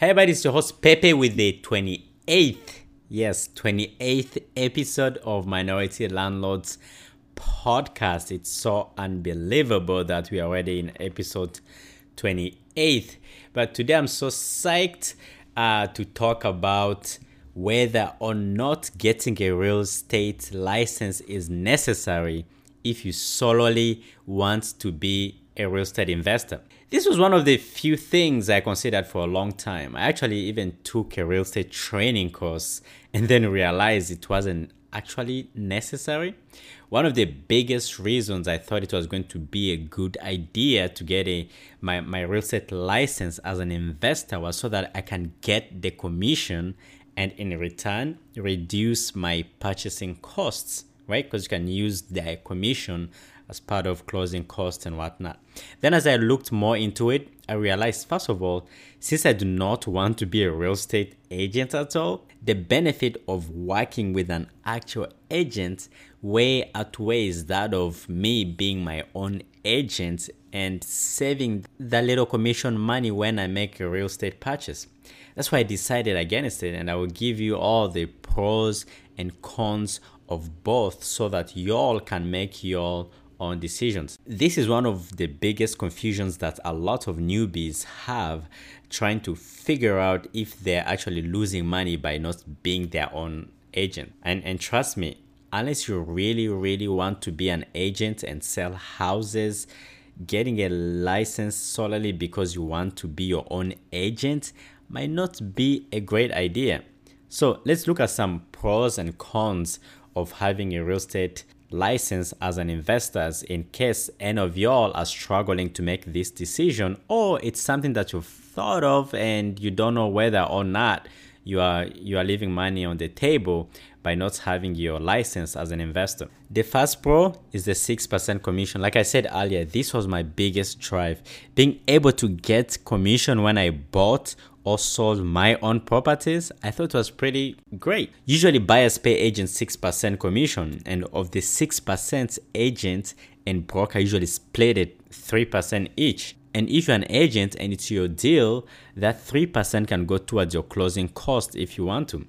Hey everybody, it's your host Pepe with the 28th, yes, 28th episode of Minority Landlords podcast. It's so unbelievable that we are already in episode 28th. But today I'm so psyched uh, to talk about whether or not getting a real estate license is necessary if you solely want to be a real estate investor. This was one of the few things I considered for a long time. I actually even took a real estate training course and then realized it wasn't actually necessary. One of the biggest reasons I thought it was going to be a good idea to get a my, my real estate license as an investor was so that I can get the commission and in return reduce my purchasing costs, right? Because you can use the commission as part of closing costs and whatnot. Then, as I looked more into it, I realized first of all, since I do not want to be a real estate agent at all, the benefit of working with an actual agent way outweighs that of me being my own agent and saving that little commission money when I make a real estate purchase. That's why I decided against it, and I will give you all the pros and cons of both so that y'all can make your on decisions. This is one of the biggest confusions that a lot of newbies have trying to figure out if they're actually losing money by not being their own agent. And and trust me, unless you really really want to be an agent and sell houses, getting a license solely because you want to be your own agent might not be a great idea. So, let's look at some pros and cons of having a real estate license as an investor in case any of y'all are struggling to make this decision or it's something that you've thought of and you don't know whether or not you are you are leaving money on the table by not having your license as an investor. The first pro is the 6% commission. Like I said earlier, this was my biggest drive. Being able to get commission when I bought or sold my own properties, I thought was pretty great. Usually buyers pay agents 6% commission and of the 6% agent and broker usually split it 3% each. And if you're an agent and it's your deal, that 3% can go towards your closing cost if you want to.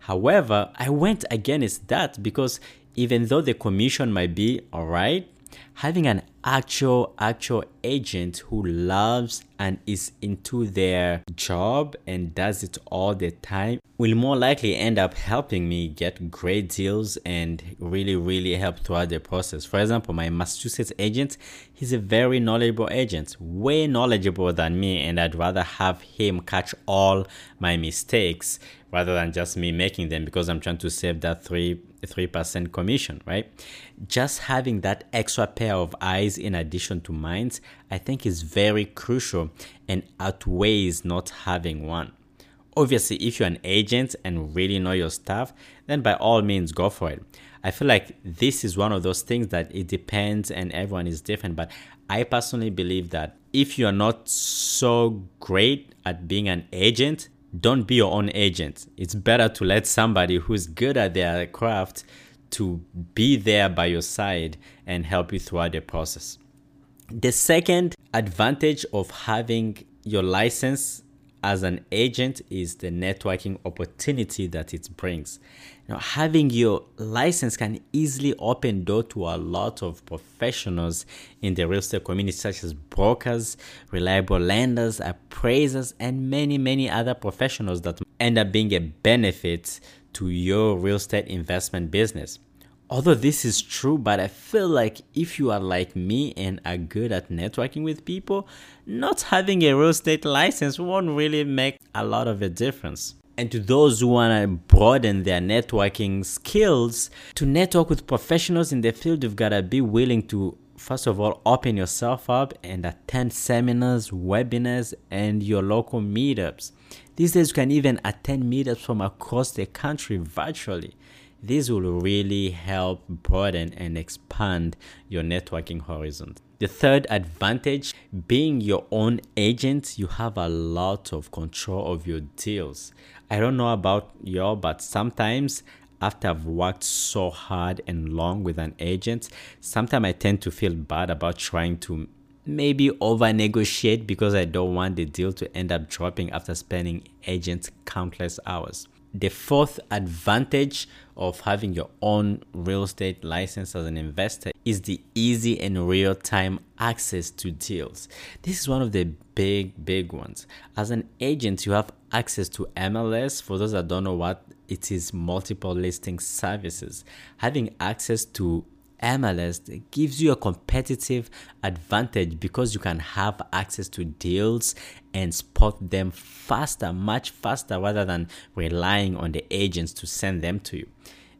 However, I went against that because even though the commission might be alright, having an actual actual agent who loves and is into their job and does it all the time will more likely end up helping me get great deals and really really help throughout the process. For example my massachusetts agent he's a very knowledgeable agent way knowledgeable than me and i'd rather have him catch all my mistakes rather than just me making them because i'm trying to save that three 3% commission, right? Just having that extra pair of eyes in addition to minds, I think is very crucial and outweighs not having one. Obviously, if you're an agent and really know your stuff, then by all means go for it. I feel like this is one of those things that it depends and everyone is different, but I personally believe that if you're not so great at being an agent, don't be your own agent. It's better to let somebody who's good at their craft to be there by your side and help you throughout the process. The second advantage of having your license as an agent is the networking opportunity that it brings. Now, having your license can easily open door to a lot of professionals in the real estate community, such as brokers, reliable lenders, appraisers, and many, many other professionals that end up being a benefit to your real estate investment business. Although this is true, but I feel like if you are like me and are good at networking with people, not having a real estate license won't really make a lot of a difference. And to those who want to broaden their networking skills, to network with professionals in the field, you've got to be willing to first of all, open yourself up and attend seminars, webinars, and your local meetups. These days, you can even attend meetups from across the country virtually. This will really help broaden and expand your networking horizons. The third advantage being your own agent, you have a lot of control of your deals. I don't know about y'all, but sometimes after I've worked so hard and long with an agent, sometimes I tend to feel bad about trying to maybe over negotiate because I don't want the deal to end up dropping after spending agents countless hours. The fourth advantage of having your own real estate license as an investor is the easy and real time access to deals. This is one of the big, big ones. As an agent, you have access to MLS. For those that don't know what it is, multiple listing services. Having access to MLS gives you a competitive advantage because you can have access to deals and spot them faster, much faster, rather than relying on the agents to send them to you.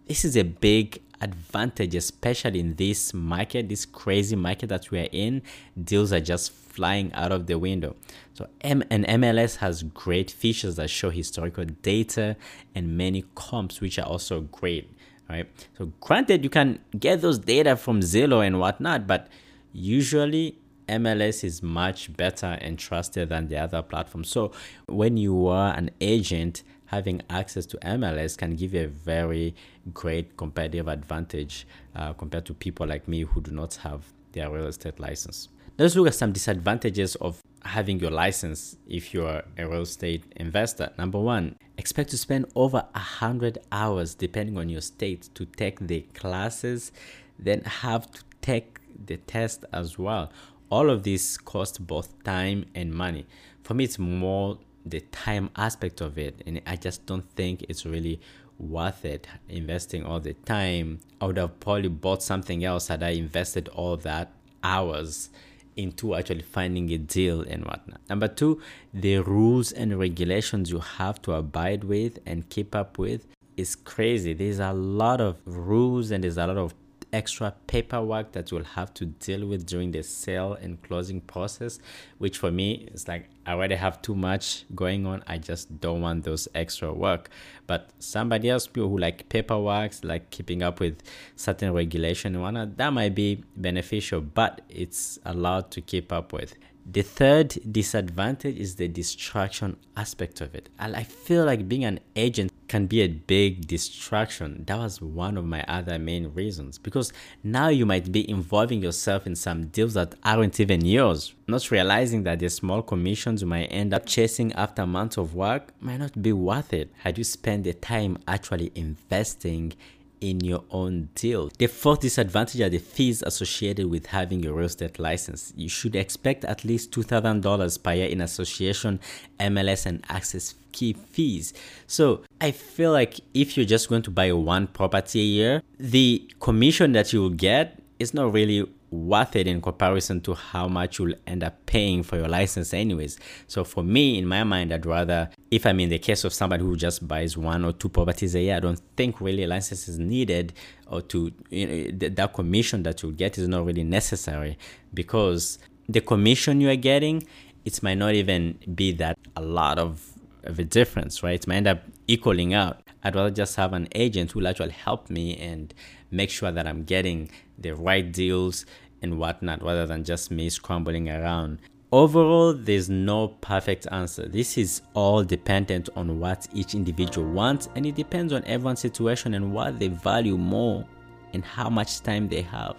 This is a big advantage, especially in this market, this crazy market that we are in. Deals are just flying out of the window. So, M- and MLS has great features that show historical data and many comps, which are also great right? So granted, you can get those data from Zillow and whatnot, but usually MLS is much better and trusted than the other platforms. So when you are an agent, having access to MLS can give you a very great competitive advantage uh, compared to people like me who do not have their real estate license. Let's look at some disadvantages of having your license if you're a real estate investor. Number one, expect to spend over a hundred hours depending on your state to take the classes, then have to take the test as well. All of this costs both time and money. For me, it's more the time aspect of it, and I just don't think it's really worth it investing all the time. I would have probably bought something else had I invested all that hours into actually finding a deal and whatnot. Number two, the rules and regulations you have to abide with and keep up with is crazy. There's a lot of rules and there's a lot of extra paperwork that you'll have to deal with during the sale and closing process, which for me is like I already have too much going on. I just don't want those extra work. But somebody else, people who like paperwork, like keeping up with certain regulation and whatnot, that might be beneficial, but it's a lot to keep up with. The third disadvantage is the distraction aspect of it. I feel like being an agent can be a big distraction. That was one of my other main reasons. Because now you might be involving yourself in some deals that aren't even yours, not realizing that the small commissions you might end up chasing after months of work might not be worth it. Had you spent the time actually investing in your own deal. The fourth disadvantage are the fees associated with having a real estate license. You should expect at least $2,000 per year in association, MLS, and access key fees. So I feel like if you're just going to buy one property a year, the commission that you will get is not really worth it in comparison to how much you'll end up paying for your license anyways. So for me in my mind i'd rather if i'm in the case of somebody who just buys one or two properties a year i don't think really a license is needed or to you know that commission that you'll get is not really necessary because the commission you are getting it might not even be that a lot of of a difference right? It might end up equaling out. I'd rather just have an agent who will actually help me and make sure that i'm getting the right deals and whatnot rather than just me scrambling around. Overall, there's no perfect answer. This is all dependent on what each individual wants, and it depends on everyone's situation and what they value more and how much time they have.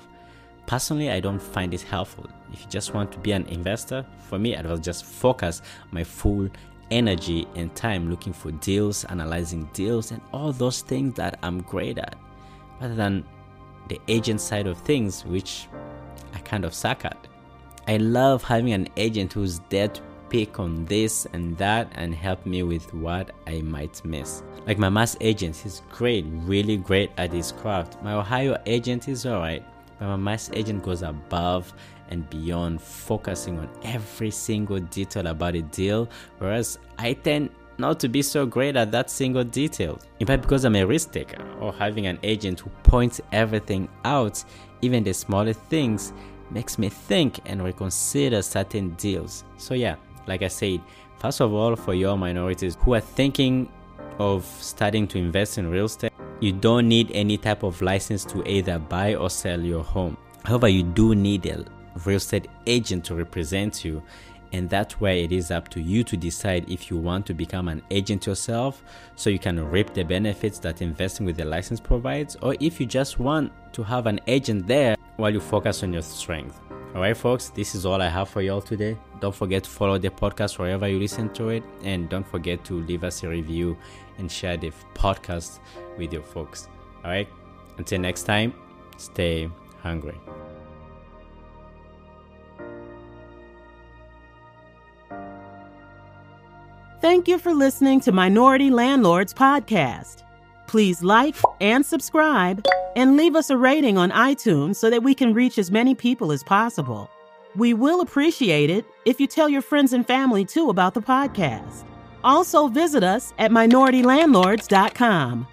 Personally, I don't find it helpful. If you just want to be an investor, for me, I will just focus my full energy and time looking for deals, analyzing deals, and all those things that I'm great at, rather than the agent side of things, which I kind of suck at. I love having an agent who's there to pick on this and that and help me with what I might miss. Like my mass agent, he's great, really great at his craft. My Ohio agent is alright, but my mass agent goes above and beyond, focusing on every single detail about a deal, whereas I tend not to be so great at that single detail. In fact, because I'm a risk taker or having an agent who points everything out, even the smallest things, makes me think and reconsider certain deals. So, yeah, like I said, first of all, for your minorities who are thinking of starting to invest in real estate, you don't need any type of license to either buy or sell your home. However, you do need a real estate agent to represent you and that's where it is up to you to decide if you want to become an agent yourself so you can reap the benefits that investing with the license provides, or if you just want to have an agent there while you focus on your strength. All right, folks, this is all I have for y'all today. Don't forget to follow the podcast wherever you listen to it, and don't forget to leave us a review and share the podcast with your folks. All right, until next time, stay hungry. Thank you for listening to Minority Landlords Podcast. Please like and subscribe and leave us a rating on iTunes so that we can reach as many people as possible. We will appreciate it if you tell your friends and family too about the podcast. Also, visit us at minoritylandlords.com.